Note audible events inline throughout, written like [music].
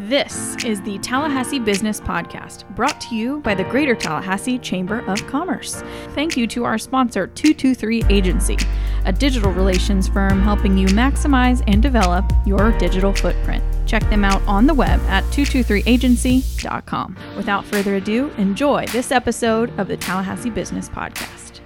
This is the Tallahassee Business Podcast, brought to you by the Greater Tallahassee Chamber of Commerce. Thank you to our sponsor, 223 Agency, a digital relations firm helping you maximize and develop your digital footprint. Check them out on the web at 223agency.com. Without further ado, enjoy this episode of the Tallahassee Business Podcast.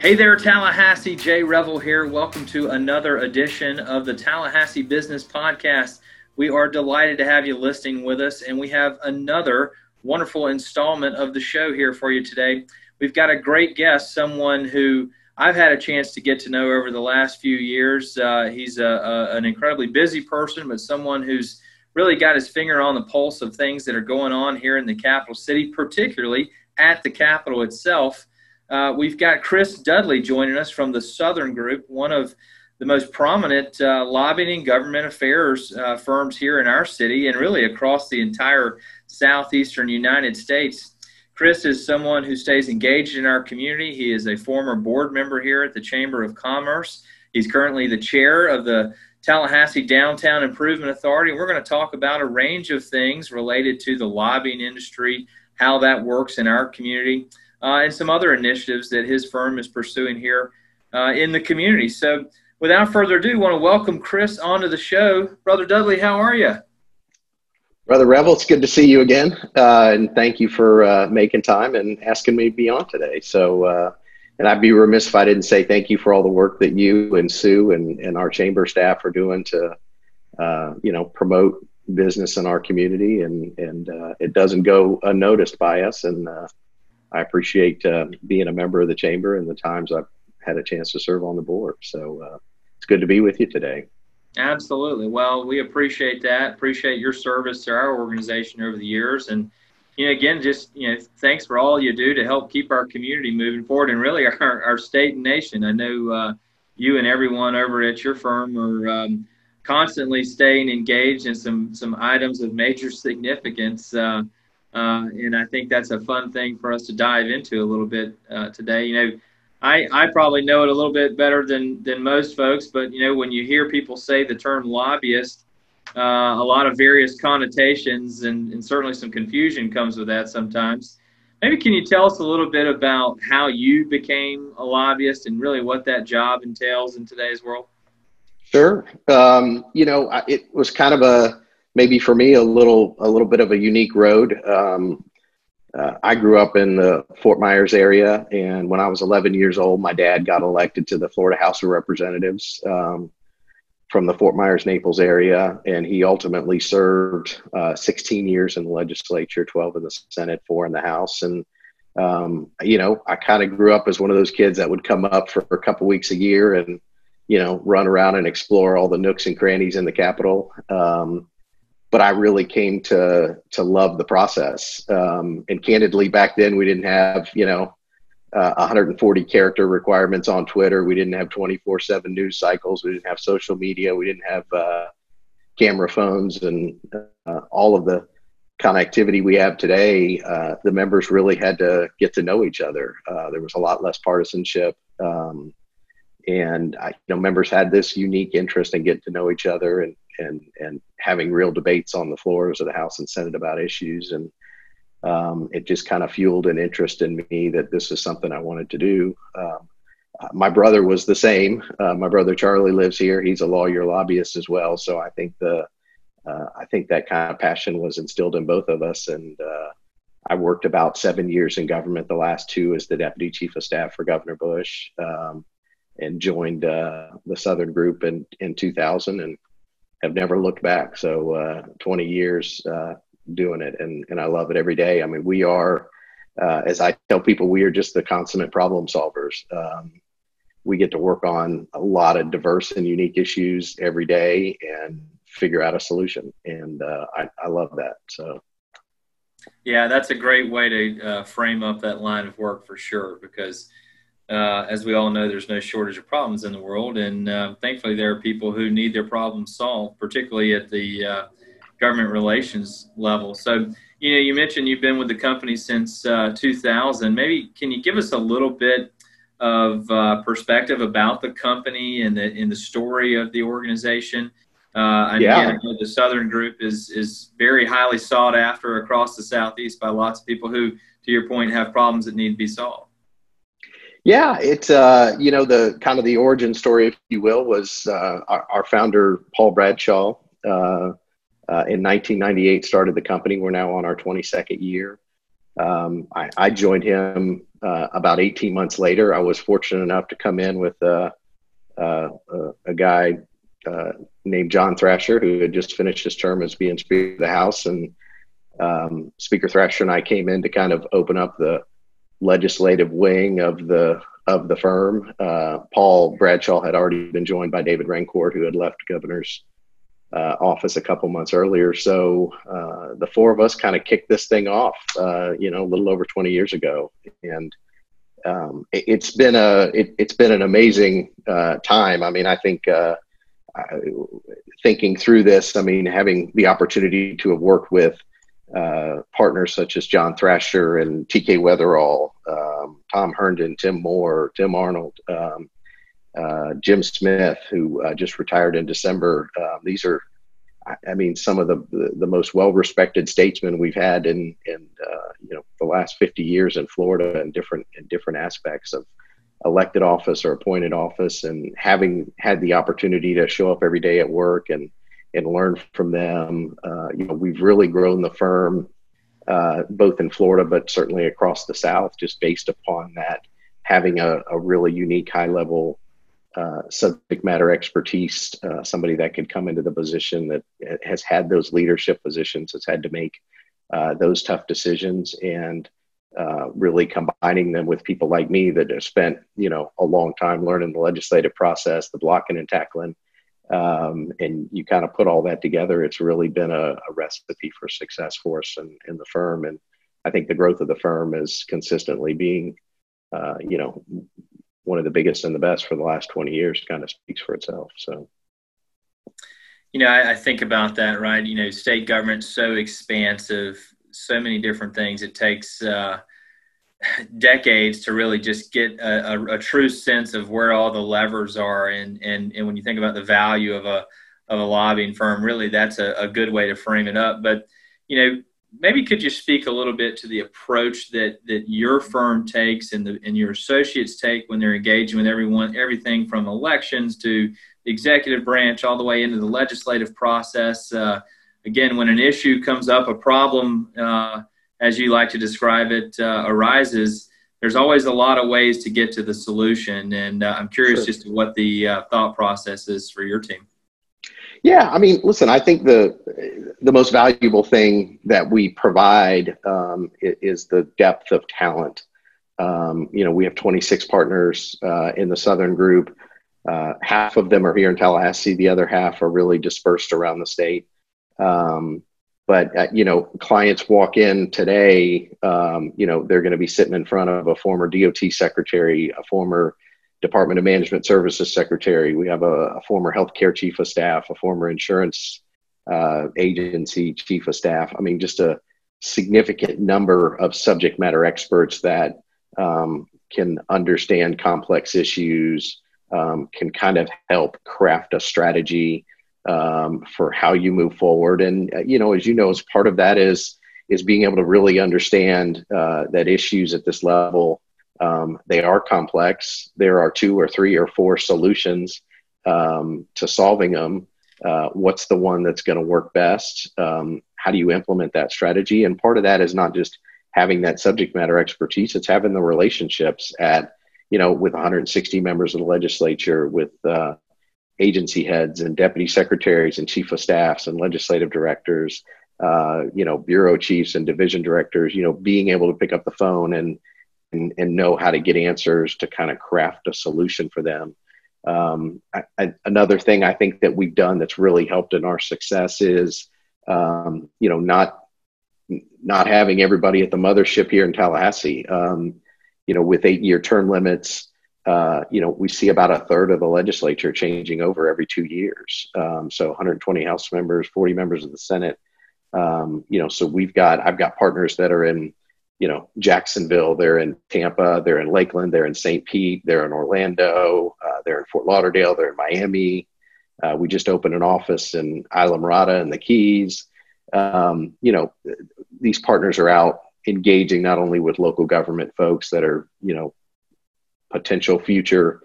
Hey there, Tallahassee. Jay Revel here. Welcome to another edition of the Tallahassee Business Podcast. We are delighted to have you listening with us, and we have another wonderful installment of the show here for you today. We've got a great guest, someone who I've had a chance to get to know over the last few years. Uh, he's a, a, an incredibly busy person, but someone who's really got his finger on the pulse of things that are going on here in the capital city, particularly at the Capitol itself. Uh, we've got Chris Dudley joining us from the Southern Group, one of the most prominent uh, lobbying and government affairs uh, firms here in our city and really across the entire southeastern United States. Chris is someone who stays engaged in our community. He is a former board member here at the Chamber of Commerce. He's currently the chair of the Tallahassee Downtown Improvement Authority. We're going to talk about a range of things related to the lobbying industry, how that works in our community, uh, and some other initiatives that his firm is pursuing here uh, in the community. So, without further ado, I want to welcome Chris onto the show. Brother Dudley, how are you? Brother Revel, it's good to see you again. Uh, and thank you for uh, making time and asking me to be on today. So, uh, and I'd be remiss if I didn't say thank you for all the work that you and Sue and, and our chamber staff are doing to, uh, you know, promote business in our community. And, and uh, it doesn't go unnoticed by us. And uh, I appreciate being a member of the chamber and the times I've had a chance to serve on the board. So, good to be with you today. Absolutely. Well, we appreciate that. Appreciate your service to our organization over the years. And, you know, again, just, you know, thanks for all you do to help keep our community moving forward and really our, [laughs] our state and nation. I know uh, you and everyone over at your firm are um, constantly staying engaged in some, some items of major significance. Uh, uh, and I think that's a fun thing for us to dive into a little bit uh, today. You know, I, I probably know it a little bit better than, than most folks, but you know, when you hear people say the term lobbyist, uh, a lot of various connotations and, and certainly some confusion comes with that sometimes. Maybe can you tell us a little bit about how you became a lobbyist and really what that job entails in today's world? Sure. Um, you know, it was kind of a maybe for me a little a little bit of a unique road. Um, uh, I grew up in the Fort Myers area, and when I was 11 years old, my dad got elected to the Florida House of Representatives um, from the Fort Myers Naples area, and he ultimately served uh, 16 years in the legislature, 12 in the Senate, four in the House, and um, you know, I kind of grew up as one of those kids that would come up for a couple weeks a year and you know run around and explore all the nooks and crannies in the Capitol. Um, but I really came to to love the process. Um, and candidly, back then we didn't have you know uh, 140 character requirements on Twitter. We didn't have 24/7 news cycles. We didn't have social media. We didn't have uh, camera phones and uh, all of the connectivity we have today. Uh, the members really had to get to know each other. Uh, there was a lot less partisanship. Um, and I, you know, members had this unique interest in getting to know each other and and and having real debates on the floors of the House and Senate about issues. And um, it just kind of fueled an interest in me that this is something I wanted to do. Um, my brother was the same. Uh, my brother Charlie lives here. He's a lawyer lobbyist as well. So I think the uh, I think that kind of passion was instilled in both of us. And uh, I worked about seven years in government. The last two as the deputy chief of staff for Governor Bush, um, and joined uh, the Southern Group in in 2000 and have never looked back. So uh, 20 years uh, doing it, and and I love it every day. I mean, we are, uh, as I tell people, we are just the consummate problem solvers. Um, we get to work on a lot of diverse and unique issues every day and figure out a solution, and uh, I, I love that. So. Yeah, that's a great way to uh, frame up that line of work for sure because uh, as we all know, there's no shortage of problems in the world, and uh, thankfully, there are people who need their problems solved, particularly at the uh, government relations level. So, you know, you mentioned you've been with the company since uh, 2000. Maybe can you give us a little bit of uh, perspective about the company and the in the story of the organization? Uh, and yeah. again, the Southern Group is is very highly sought after across the Southeast by lots of people who, to your point, have problems that need to be solved. Yeah, it's uh, you know the kind of the origin story, if you will, was uh, our, our, founder Paul Bradshaw uh, uh in 1998 started the company. We're now on our 22nd year. Um, I, I, joined him uh, about 18 months later. I was fortunate enough to come in with uh, a guy named John Thrasher, who had just finished his term as being Speaker of the House, and um, Speaker Thrasher and I came in to kind of open up the legislative wing of the of the firm. Uh, Paul Bradshaw had already been joined by David Rancourt, who had left governor's uh, office a couple months earlier. So uh, the four of us kind of kicked this thing off, uh, you know, a little over 20 years ago, and um, it, has been a it, has been an amazing uh, time. I mean, I think. Uh, thinking through this, I mean, having the opportunity to have worked with uh, partners such as John Thrasher and TK Wetherell, um, Tom Herndon, Tim Moore, Tim Arnold, um, uh, Jim Smith, who uh, just retired in December. Um, these are, I mean, some of the the, the most well respected statesmen we've had in in uh, you know the last 50 years in Florida and different in different aspects of elected office or appointed office, and having had the opportunity to show up every day at work and and learn from them. Uh, you know, we've really grown the firm uh, both in Florida, but certainly across the South, just based upon that having a, a really unique, high level uh, subject matter expertise, uh, somebody that could come into the position that has had those leadership positions, has had to make uh, those tough decisions, and uh, really combining them with people like me that have spent, you know, a long time learning the legislative process, the blocking and tackling um, and you kind of put all that together, it's really been a, a recipe for success for us in, in, the firm. And I think the growth of the firm is consistently being, uh, you know, one of the biggest and the best for the last 20 years kind of speaks for itself. So, you know, I, I think about that, right? You know, state government's so expansive, so many different things. It takes, uh, [laughs] decades to really just get a, a, a, true sense of where all the levers are. And, and and when you think about the value of a of a lobbying firm really that's a, a good way to frame it up. But you know maybe could you speak a little bit to the approach that that your firm takes and the and your associates take when they're engaging with everyone everything from elections to the executive branch all the way into the legislative process? Uh, again when an issue comes up a problem uh, as you like to describe it, uh, arises, there's always a lot of ways to get to the solution. And uh, I'm curious sure. just to what the uh, thought process is for your team. Yeah, I mean, listen, I think the the most valuable thing that we provide um, is the depth of talent. Um, you know, we have 26 partners uh, in the Southern Group. Uh, half of them are here in Tallahassee. The other half are really dispersed around the state. Um, but uh, you know clients walk in today um, you know they're going to be sitting in front of a former dot secretary a former department of management services secretary. We have a, a former healthcare chief of staff a former insurance uh, agency chief of staff. I mean just a significant number of subject matter experts that um, can understand complex issues um, can kind of help craft a strategy um, for how you move forward. And uh, you know, as you know, as part of that is is being able to really understand uh, that issues at this level um, they are complex. There are two or three or four solutions um, to solving them. Uh, what's the one that's going to work best? Um, how do you implement that strategy? And part of that is not just having that subject matter expertise; it's having the relationships at you know with 160 members of the legislature, with uh, agency heads and deputy secretaries and chief of staffs and legislative directors, uh, you know, bureau chiefs and division directors, you know, being able to pick up the phone and, and, and know how to get answers to kind of craft a solution for them. Um, I, I, another thing I think that we've done that's really helped in our success is, um, you know, not not having everybody at the mothership here in Tallahassee. Um, you know, with eight year term limits, uh, you know, we see about a third of the legislature changing over every two years. Um, so 120 House members, 40 members of the Senate. Um, you know, so we've got, I've got partners that are in, you know, Jacksonville, they're in Tampa, they're in Lakeland, they're in St. Pete, they're in Orlando, uh, they're in Fort Lauderdale, they're in Miami. Uh, we just opened an office in Islamorada and the Keys. Um, you know, these partners are out engaging not only with local government folks that are, you know, potential future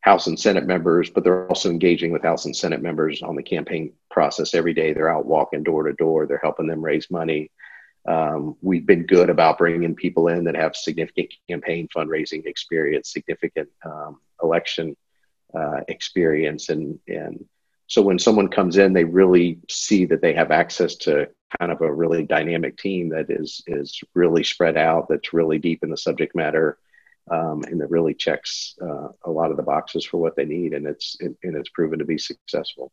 House and Senate members, but they're also engaging with House and Senate members on the campaign process every day. They're out walking door to door. They're helping them raise money. Um, we've been good about bringing people in that have significant campaign fundraising experience, significant um, election uh, experience, and and so when someone comes in, they really see that they have access to kind of a really dynamic team that is is really spread out, that's really deep in the subject matter, um, and that really checks uh, a lot of the boxes for what they need, and it's and it's proven to be successful.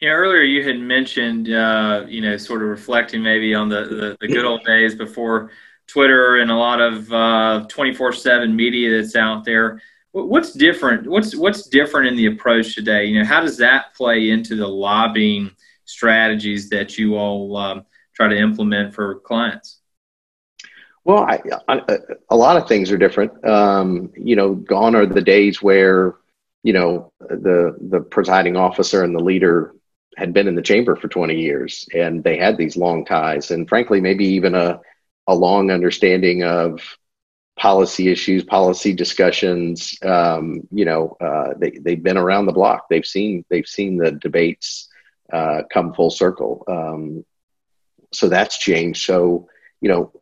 Yeah, earlier you had mentioned, uh, you know, sort of reflecting maybe on the, the, the, good old days before Twitter and a lot of uh, twenty four seven media that's out there. What's different? What's what's different in the approach today? You know, how does that play into the lobbying strategies that you all um, try to implement for clients? Well, I, I, a lot of things are different. Um, you know, gone are the days where you know the the presiding officer and the leader had been in the chamber for 20 years and they had these long ties and frankly maybe even a a long understanding of policy issues policy discussions um, you know uh, they, they've been around the block. They've seen they've seen the debates uh, come full circle. Um, so that's changed. So you know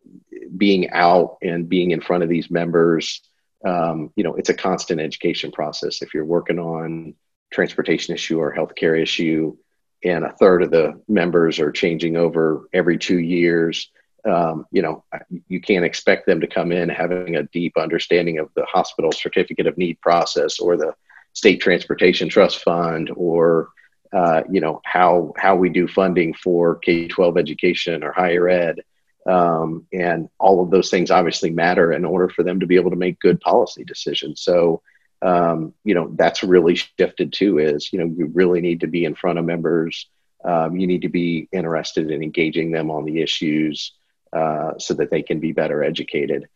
being out and being in front of these members, um, you know, it's a constant education process. If you're working on transportation issue or healthcare issue, and a third of the members are changing over every two years, um, you know, you can't expect them to come in having a deep understanding of the hospital certificate of need process or the state transportation trust fund or uh, you know how how we do funding for K-12 education or higher ed. Um, and all of those things obviously matter in order for them to be able to make good policy decisions. So, um, you know, that's really shifted too is, you know, you really need to be in front of members. Um, you need to be interested in engaging them on the issues uh, so that they can be better educated.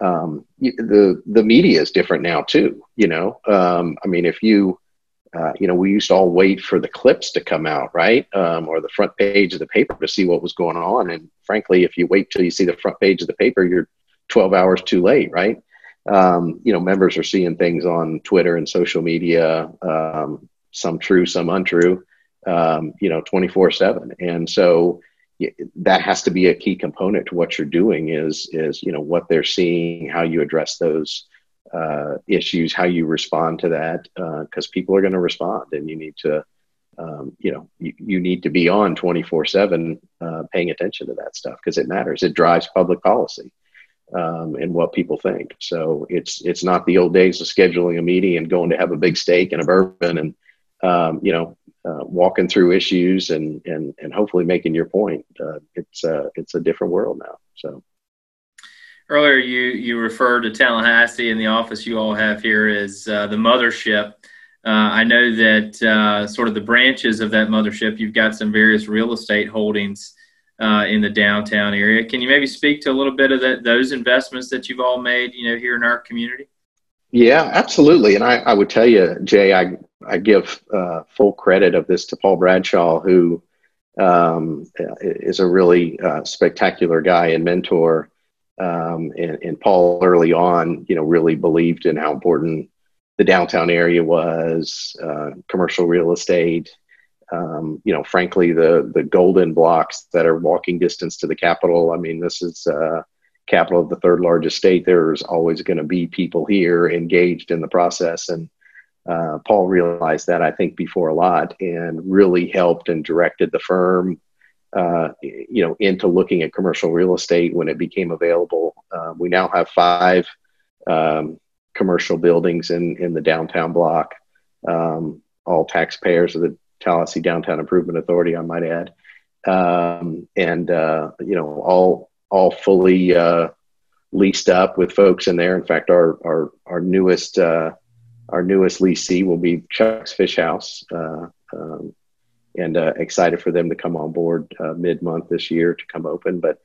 Um, the, the media is different now too, you know, um, I mean, if you, uh, you know, we used to all wait for the clips to come out, right? Um, or the front page of the paper to see what was going on. And frankly, if you wait till you see the front page of the paper, you're 12 hours too late, right? Um, you know, members are seeing things on Twitter and social media, um, some true, some untrue, um, you know, 24 seven. And so that has to be a key component to what you're doing is, is, you know, what they're seeing, how you address those, uh, issues, how you respond to that, because uh, people are going to respond, and you need to, um, you know, you, you, need to be on twenty four seven, uh, paying attention to that stuff because it matters. It drives public policy um, and what people think. So it's it's not the old days of scheduling a meeting and going to have a big steak and a bourbon and um, you know uh, walking through issues and and and hopefully making your point. Uh, it's uh, it's a different world now. So earlier you you referred to Tallahassee and the office you all have here is uh, the mothership. Uh, I know that uh, sort of the branches of that mothership, you've got some various real estate holdings uh, in the downtown area. Can you maybe speak to a little bit of that, those investments that you've all made, you know, here in our community? Yeah, absolutely. And I, I would tell you, Jay, I, I give uh, full credit of this to Paul Bradshaw, who um, is a really uh, spectacular guy and mentor. Um, and, and, Paul early on, you know, really believed in how important the downtown area was, uh, commercial real estate. Um, you know, frankly, the the golden blocks that are walking distance to the capital. I mean, this is uh, capital of the third largest state. There's always going to be people here engaged in the process, and uh, Paul realized that I think before a lot, and really helped and directed the firm uh, you know, into looking at commercial real estate when it became available. Uh, we now have five um, commercial buildings in in the downtown block, um, all taxpayers of the Tallahassee Downtown Improvement Authority, I might add, um, and uh, you know, all all fully uh, leased up with folks in there. In fact, our our our newest uh, our newest leasee will be Chuck's Fish House. Uh, um, and uh, excited for them to come on board uh, mid month this year to come open. But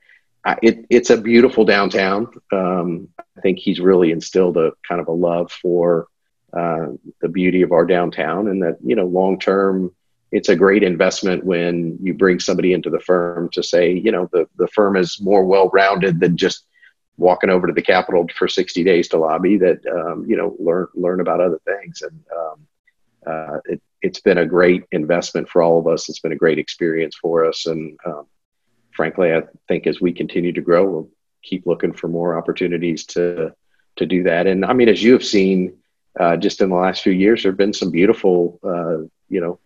it, it's a beautiful downtown. Um, I think he's really instilled a kind of a love for uh, the beauty of our downtown, and that you know long term, it's a great investment when you bring somebody into the firm to say, you know, the the firm is more well rounded than just walking over to the Capitol for 60 days to lobby. That um, you know learn learn about other things, and um, uh, it, it's been a great investment for all of us. It's been a great experience for us, and um, frankly, I think as we continue to grow, we'll keep looking for more opportunities to to do that. And I mean, as you have seen, uh, just in the last few years, there have been some beautiful, uh, you know,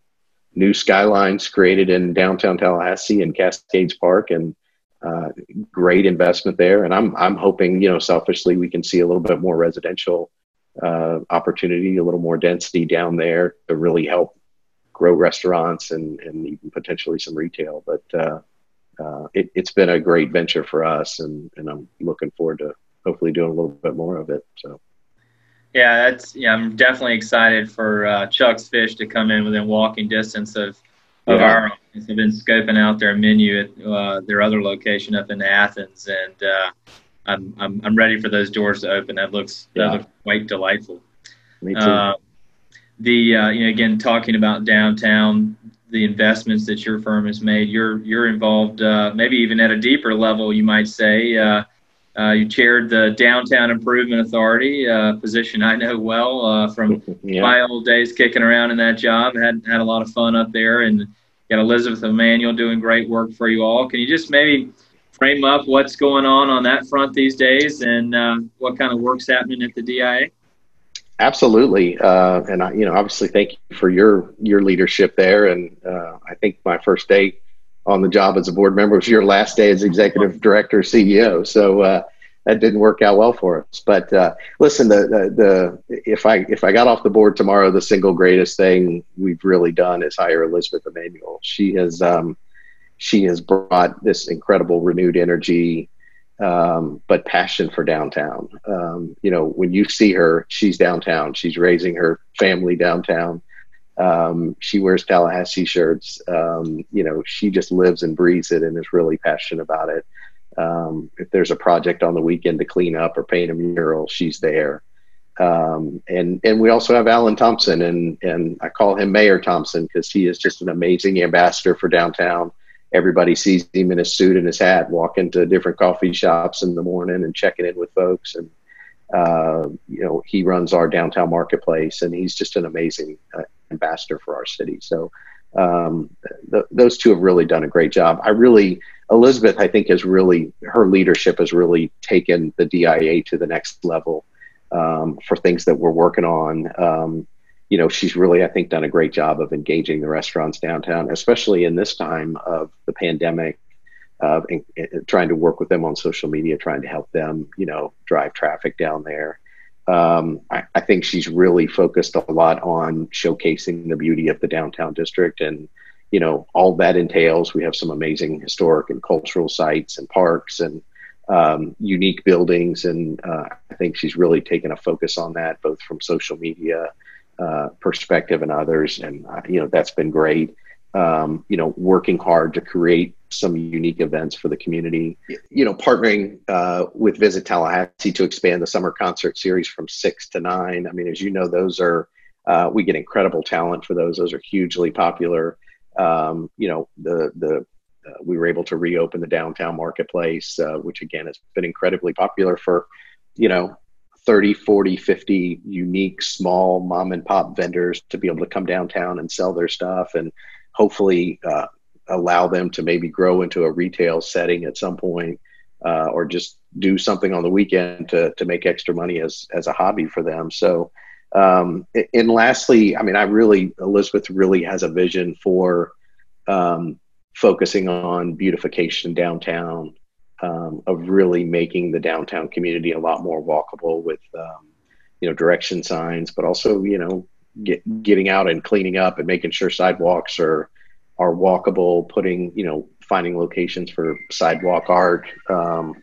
new skylines created in downtown Tallahassee and Cascades Park, and uh, great investment there. And I'm I'm hoping, you know, selfishly, we can see a little bit more residential uh, opportunity, a little more density down there to really help grow restaurants and and even potentially some retail. But uh, it, has been a great venture for us, and, and I'm looking forward to hopefully doing a little bit more of it. So. Yeah, that's yeah. I'm definitely excited for uh, Chuck's Fish to come in within walking distance of of yeah. our office. I've been scoping out their menu at uh, their other location up in Athens, and uh, I'm, I'm I'm ready for those doors to open. That looks yeah. that looks quite delightful. Me too. Uh, the uh, you know again talking about downtown, the investments that your firm has made. You're you're involved, uh, maybe even at a deeper level, you might say. Uh, uh, you chaired the Downtown Improvement Authority, uh, position I know well uh, from [laughs] yeah. my old days kicking around in that job. Had had a lot of fun up there, and got Elizabeth Emanuel doing great work for you all. Can you just maybe frame up what's going on on that front these days, and uh, what kind of work's happening at the DIA? Absolutely, uh, and I, you know, obviously, thank you for your your leadership there. And uh, I think my first day on the job as a board member was your last day as executive director, CEO. So uh, that didn't work out well for us. But uh, listen, the, the, the if I if I got off the board tomorrow, the single greatest thing we've really done is hire Elizabeth Emanuel. She has um, she has brought this incredible renewed energy um, but passion for downtown. Um, you know, when you see her, she's downtown. She's raising her family downtown. Um, she wears Tallahassee shirts. Um, you know, she just lives and breathes it and is really passionate about it. Um, if there's a project on the weekend to clean up or paint a mural, she's there. Um, and and we also have Alan Thompson, and and I call him Mayor Thompson because he is just an amazing ambassador for downtown everybody sees him in his suit and his hat walking to different coffee shops in the morning and checking in with folks. And uh, you know he runs our downtown marketplace and he's just an amazing uh, ambassador for our city. So um, th- those two have really done a great job. I really elizabeth i think has really her leadership has really taken the dia to the next level um, for things that we're working on. Um, you know, she's really, I think, done a great job of engaging the restaurants downtown, especially in this time of the pandemic, uh, and, and trying to work with them on social media, trying to help them, you know, drive traffic down there. Um, I, I, think she's really focused a lot on showcasing the beauty of the downtown district and, you know, all that entails. We have some amazing historic and cultural sites and parks and um, unique buildings. And uh, I think she's really taken a focus on that, both from social media uh, perspective and others, and uh, you know that's been great. Um, you know, working hard to create some unique events for the community. You know, partnering uh, with Visit Tallahassee to expand the summer concert series from six to nine. I mean, as you know, those are uh, we get incredible talent for those. Those are hugely popular. Um, you know, the the uh, we were able to reopen the downtown marketplace, which again has been incredibly popular for you know 30, 40, 50 unique small mom and pop vendors to be able to come downtown and sell their stuff and hopefully uh, allow them to maybe grow into a retail setting at some point uh, or just do something on the weekend to, to make extra money as, as a hobby for them. So, um, and lastly, I mean, I really, Elizabeth really has a vision for um, focusing on beautification downtown, um, of really making the downtown community a lot more walkable with um, you know direction signs, but also you know get, getting out and cleaning up and making sure sidewalks are are walkable, putting you know finding locations for sidewalk art, um,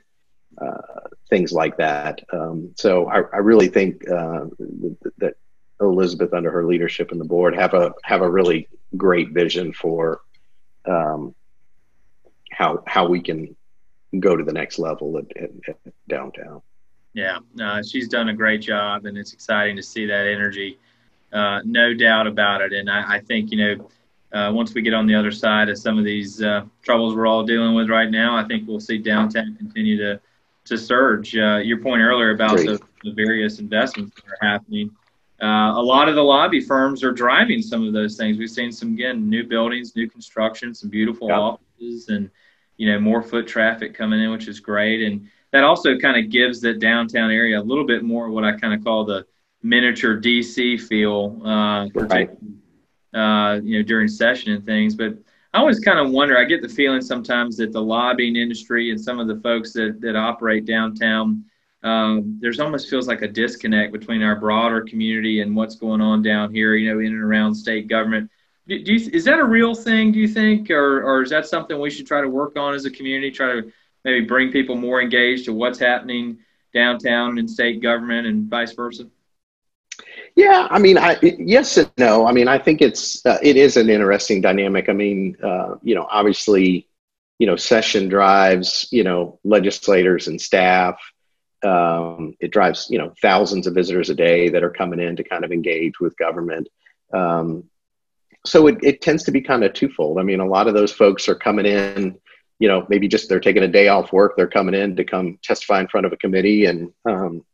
uh, things like that. Um, so I, I, really think uh, that Elizabeth, under her leadership and the board, have a have a really great vision for um, how how we can go to the next level at, at, at downtown. Yeah, no, she's done a great job, and it's exciting to see that energy. Uh, no doubt about it. And I, I think you know, uh, once we get on the other side of some of these uh, troubles we're all dealing with right now, I think we'll see downtown continue to to surge. Uh, your point earlier about the, the, various investments that are happening. Uh, a lot of the lobby firms are driving some of those things. We've seen some again new buildings, new construction, some beautiful yep. offices, and you know more foot traffic coming in, which is great. And that also kind of gives the downtown area a little bit more what I kind of call the miniature DC feel, uh, right. uh, you know, during session and things. But I always kind of wonder. I get the feeling sometimes that the lobbying industry and some of the folks that that operate downtown, um, there's almost feels like a disconnect between our broader community and what's going on down here. You know, in and around state government. Do, do you, is that a real thing? Do you think, or or is that something we should try to work on as a community? Try to maybe bring people more engaged to what's happening downtown in state government and vice versa? Yeah, I mean, I, yes and no. I mean, I think it's uh, it is an interesting dynamic. I mean, uh, you know, obviously, you know, session drives you know legislators and staff. Um, it drives you know thousands of visitors a day that are coming in to kind of engage with government. Um, so it, it tends to be kind of twofold. I mean, a lot of those folks are coming in you know, maybe just they're taking a day off work, they're coming in to come testify in front of a committee, and um,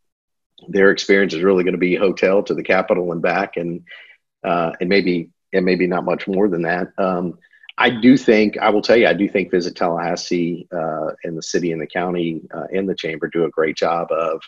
their experience is really going to be hotel to the Capitol and back, and uh, and maybe and maybe not much more than that. Um, I do think I will tell you, I do think Visit Tallahassee uh, and the city and the county uh, and the chamber do a great job of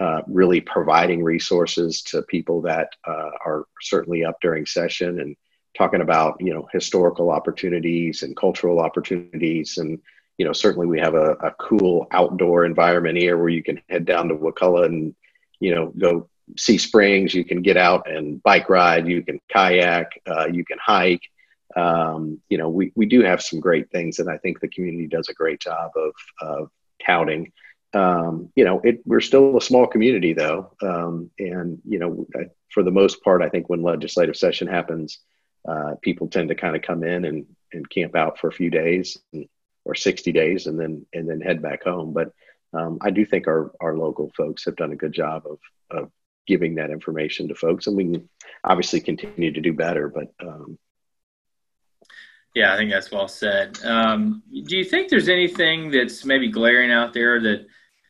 uh, really providing resources to people that uh, are certainly up during session and talking about you know historical opportunities and cultural opportunities. And you know certainly we have a, a cool outdoor environment here where you can head down to Wakulla and you know go see springs. You can get out and bike ride. You can kayak. Uh, you can hike. Um, you know we, we do have some great things and i think the community does a great job of, of touting. Um, you know it, we're still a small community though. Um, and you know for the most part i think when legislative session happens uh, people tend to kind of come in and, and camp out for a few days or 60 days and then and then head back home. But um, I do think our, our local folks have done a good job of, of giving that information to folks, and we can obviously continue to do better. But um, yeah, I think that's well said. Um, do you think there's anything that's maybe glaring out there that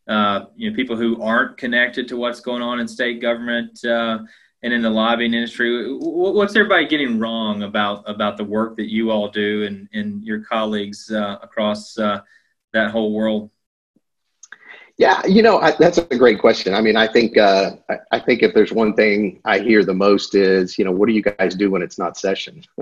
uh, you know people who aren't connected to what's going on in state government uh, and in the lobbying industry. What's everybody getting wrong about about the work that you all do and, and your colleagues uh, across uh, that whole world? Yeah, you know I, that's a great question. I mean, I think uh, I, I, think if there's one thing I hear the most is, you know, what do you guys do when it's not session? [laughs]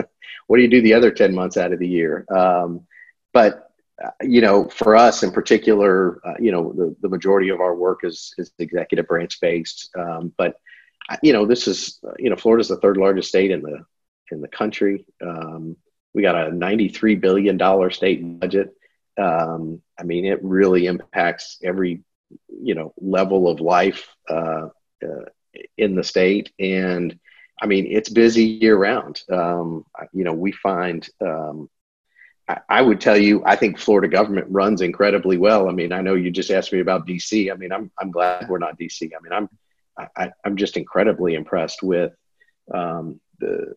what do you do the other ten months out of the year? Um, but uh, you know, for us in particular, uh, you know, the, the majority of our work is is executive branch based, um, but you know, this is you know, Florida's the third largest state in the in the country. Um, we got a 93 billion dollar state budget. Um, I mean, it really impacts every you know level of life uh, uh, in the state, and I mean, it's busy year round. Um, you know, we find. Um, I, I would tell you, I think Florida government runs incredibly well. I mean, I know you just asked me about DC. I mean, I'm I'm glad we're not DC. I mean, I'm I, am just incredibly impressed with um, the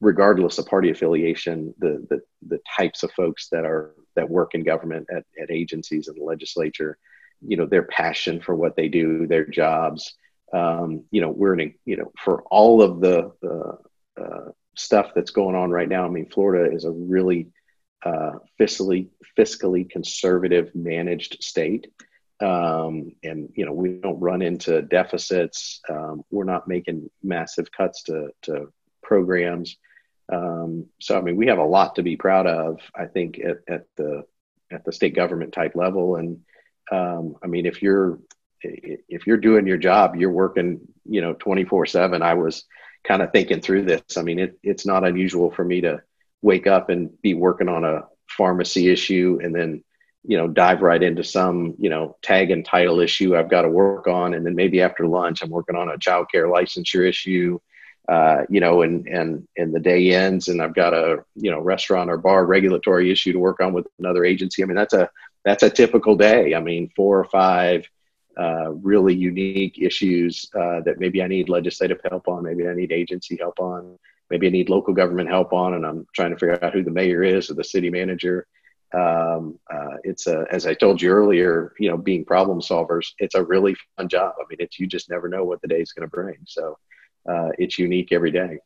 regardless of party affiliation, the, the the types of folks that are that work in government at, at agencies and the legislature, you know, their passion for what they do, their jobs. Um, you know, we're in, you know, for all of the, the uh, stuff that's going on right now. I mean, Florida is a really uh, fiscally fiscally conservative managed state um, and you know we don't run into deficits. Um, we're not making massive cuts to, to programs. Um, so I mean, we have a lot to be proud of. I think at, at the at the state government type level, and um, I mean, if you're if you're doing your job, you're working, you know, 24 seven. I was kind of thinking through this. I mean, it, it's not unusual for me to wake up and be working on a pharmacy issue and then you know dive right into some you know tag and title issue I've got to work on, and then maybe after lunch I'm working on a child care licensure issue. Uh, you know, and and and the day ends, and I've got a you know restaurant or bar regulatory issue to work on with another agency. I mean, that's a that's a typical day. I mean, four or five uh, really unique issues uh, that maybe I need legislative help on, maybe I need agency help on, maybe I need local government help on, and I'm trying to figure out who the mayor is or the city manager. Um, uh, it's a, as I told you earlier, you know, being problem solvers, it's a really fun job. I mean, it's you just never know what the day is going to bring, so uh, it's unique every day.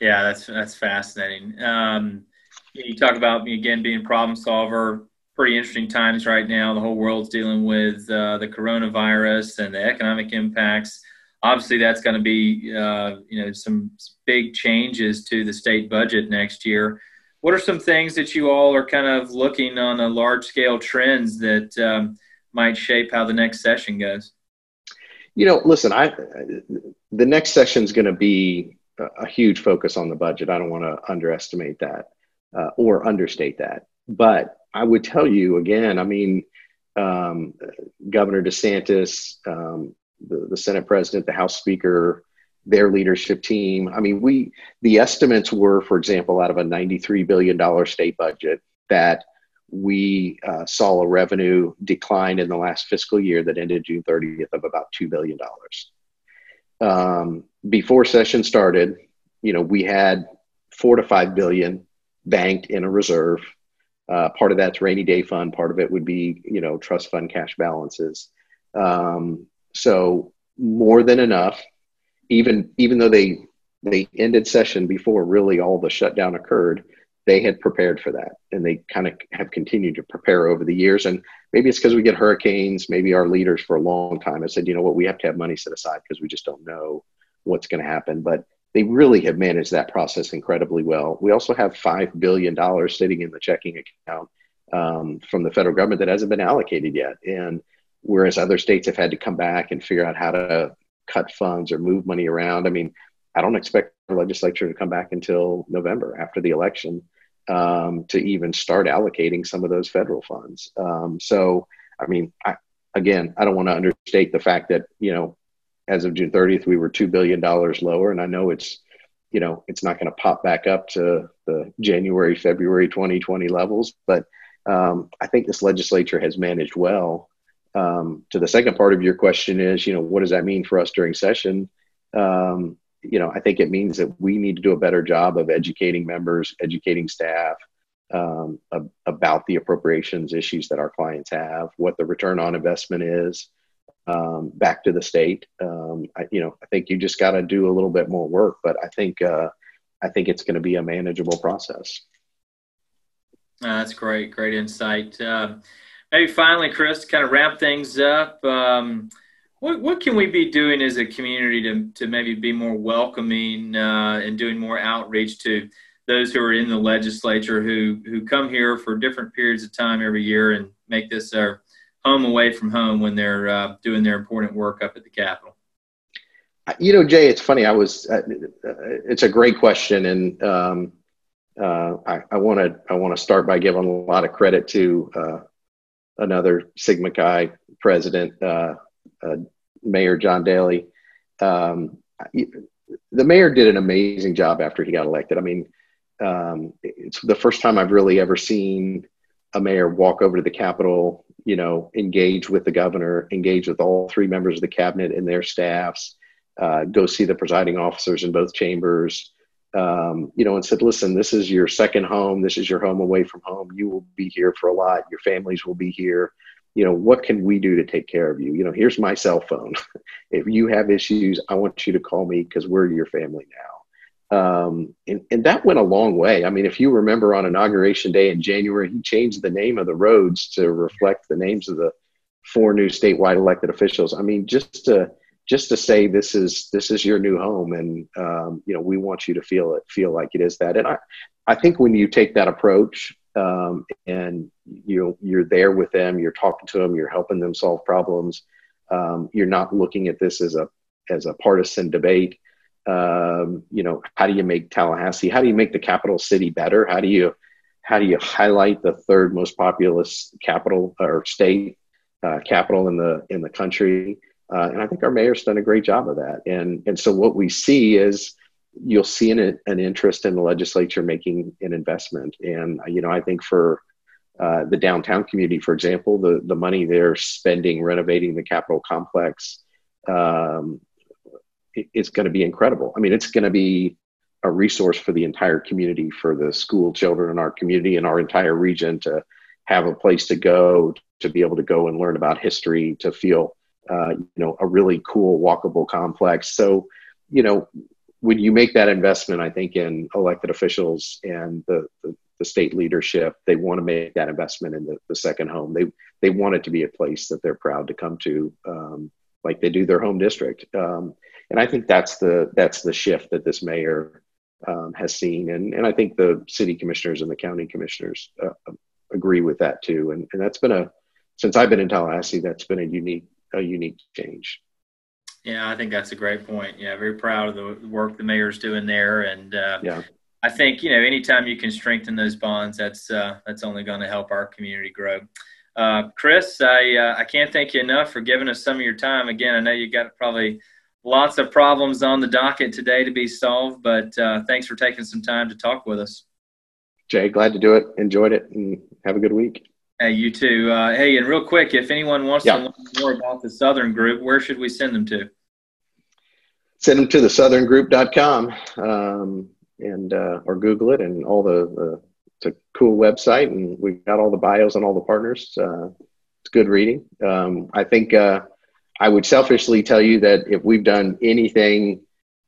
Yeah, that's that's fascinating. Um, you talk about me again being problem solver. Pretty interesting times right now. The whole world's dealing with uh, the coronavirus and the economic impacts. Obviously, that's going to be uh, you know some big changes to the state budget next year. What are some things that you all are kind of looking on a large scale trends that um, might shape how the next session goes? You know, listen, I the next session is going to be a huge focus on the budget. I don't want to underestimate that uh, or understate that. But I would tell you again, I mean, um, Governor DeSantis, um, the, the, Senate president, the House Speaker, their leadership team. I mean, we the estimates were, for example, out of a $93 billion state budget that we uh, saw a revenue decline in the last fiscal year that ended June 30th of about $2 billion. Um, before session started, you know, we had four to five billion banked in a reserve. Uh, part of that's rainy day fund. Part of it would be, you know, trust fund cash balances. Um, so more than enough. Even even though they they ended session before really all the shutdown occurred, they had prepared for that, and they kind of have continued to prepare over the years. And maybe it's because we get hurricanes. Maybe our leaders for a long time have said, you know what, we have to have money set aside because we just don't know what's going to happen. But they really have managed that process incredibly well. We also have $5 billion sitting in the checking account um, from the federal government that hasn't been allocated yet. And whereas other states have had to come back and figure out how to cut funds or move money around, I mean, I don't expect the legislature to come back until November after the election um, to even start allocating some of those federal funds. Um, so, I mean, I, again, I don't want to understate the fact that, you know, as of June 30th, we were $2 billion lower. And I know it's, you know, it's not going to pop back up to the January, February 2020 levels, but um, I think this legislature has managed well. Um, to the second part of your question is, you know, what does that mean for us during session? Um, you know, I think it means that we need to do a better job of educating members, educating staff um, about the appropriations issues that our clients have, what the return on investment is, um, back to the state. Um, I, you know, I think you just got to do a little bit more work, but I think uh, I think it's going to be a manageable process. Uh, that's great, great insight. Uh, maybe finally, Chris, to kind of wrap things up. Um, what, what can we be doing as a community to, to maybe be more welcoming uh, and doing more outreach to those who are in the legislature who, who come here for different periods of time every year and make this our home away from home when they're uh, doing their important work up at the Capitol? You know, Jay, it's funny. I was. Uh, it's a great question, and um, uh, I want to. I want to start by giving a lot of credit to uh, another Sigma Chi president, uh, uh, Mayor John Dailey. Um, the mayor did an amazing job after he got elected. I mean, um, it's the first time I've really ever seen a mayor walk over to the Capitol you know, engage with the governor, engage with all three members of the cabinet and their staffs, uh, go see the presiding officers in both chambers, um, you know, and said, listen, this is your second home. This is your home away from home. You will be here for a lot. Your families will be here. You know, what can we do to take care of you? You know, here's my cell phone. [laughs] if you have issues, I want you to call me because we're your family now. Um, and, and that went a long way. I mean, if you remember on inauguration day in January, he changed the name of the roads to reflect the names of the four new statewide elected officials. I mean, just to just to say this is this is your new home, and um, you know we want you to feel it, feel like it is that. And I, I think when you take that approach um, and you you're there with them, you're talking to them, you're helping them solve problems. Um, you're not looking at this as a as a partisan debate um, you know, how do you make Tallahassee? How do you make the capital city better? How do you how do you highlight the third most populous capital or state uh, capital in the in the country? Uh, and I think our mayor's done a great job of that. And and so what we see is you'll see an, an interest in the legislature making an investment. And you know, I think for uh, the downtown community, for example, the, the money they're spending renovating the Capitol complex um, it's going to be incredible. I mean, it's going to be a resource for the entire community, for the school children in our community and our entire region to have a place to go, to be able to go and learn about history, to feel, uh, you know, a really cool walkable complex. So, you know, when you make that investment, I think in elected officials and the, the, the state leadership, they want to make that investment in the, the, second home. They they want it to be a place that they're proud to come to, um, like they do their home district. Um, and I think that's the that's the shift that this mayor um, has seen, and and I think the city commissioners and the county commissioners uh, agree with that too. And and that's been a since I've been in Tallahassee, that's been a unique a unique change. Yeah, I think that's a great point. Yeah, very proud of the work the mayor's doing there, and uh, yeah. I think you know anytime you can strengthen those bonds, that's uh, that's only going to help our community grow. Uh, Chris, I uh, I can't thank you enough for giving us some of your time. Again, I know you got probably lots of problems on the docket today to be solved, but uh, thanks for taking some time to talk with us. Jay, glad to do it. Enjoyed it, and have a good week. Hey, you too. Uh, hey, and real quick, if anyone wants yeah. to learn more about the Southern Group, where should we send them to? Send them to the southerngroup.com um, and uh, or Google it, and all the, it's a cool website, and we've got all the bios on all the partners. Uh, it's good reading. Um, I think uh, I would selfishly tell you that if we've done anything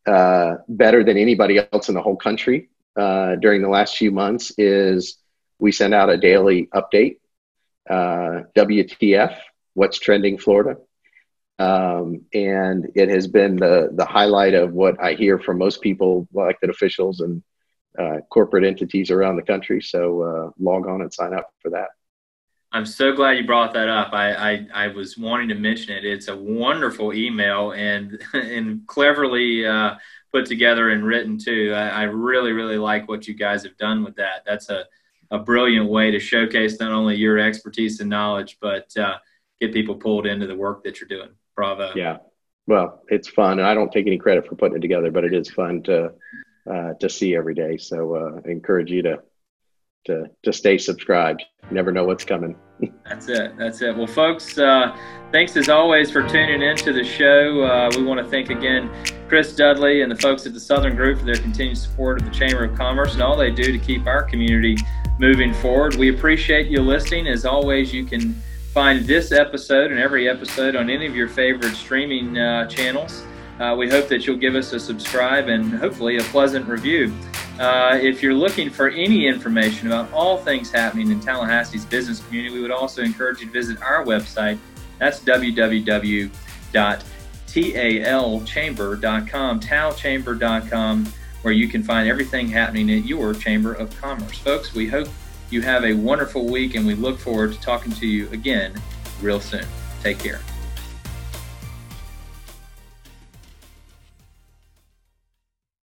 uh, better than anybody else in the whole country uh, during the last few months, is we send out a daily update. Uh, WTF? What's trending Florida? Um, and it has been the the highlight of what I hear from most people, elected officials and uh, corporate entities around the country. So uh, log on and sign up for that. I'm so glad you brought that up. I, I, I, was wanting to mention it. It's a wonderful email and [laughs] and cleverly uh, put together and written too. I, I, really really like what you guys have done with that. That's a a brilliant way to showcase not only your expertise and knowledge, but uh, get people pulled into the work that you're doing. Bravo. Yeah. Well, it's fun, and I don't take any credit for putting it together, but it is fun to uh, to see every day. So uh, I encourage you to to to stay subscribed. You never know what's coming. [laughs] That's it. That's it. Well, folks, uh, thanks as always for tuning in to the show. Uh, we want to thank again Chris Dudley and the folks at the Southern Group for their continued support of the Chamber of Commerce and all they do to keep our community moving forward. We appreciate you listening. As always, you can find this episode and every episode on any of your favorite streaming uh, channels. Uh, we hope that you'll give us a subscribe and hopefully a pleasant review. Uh, if you're looking for any information about all things happening in Tallahassee's business community, we would also encourage you to visit our website. That's www.talchamber.com, talchamber.com, where you can find everything happening at your Chamber of Commerce. Folks, we hope you have a wonderful week and we look forward to talking to you again real soon. Take care.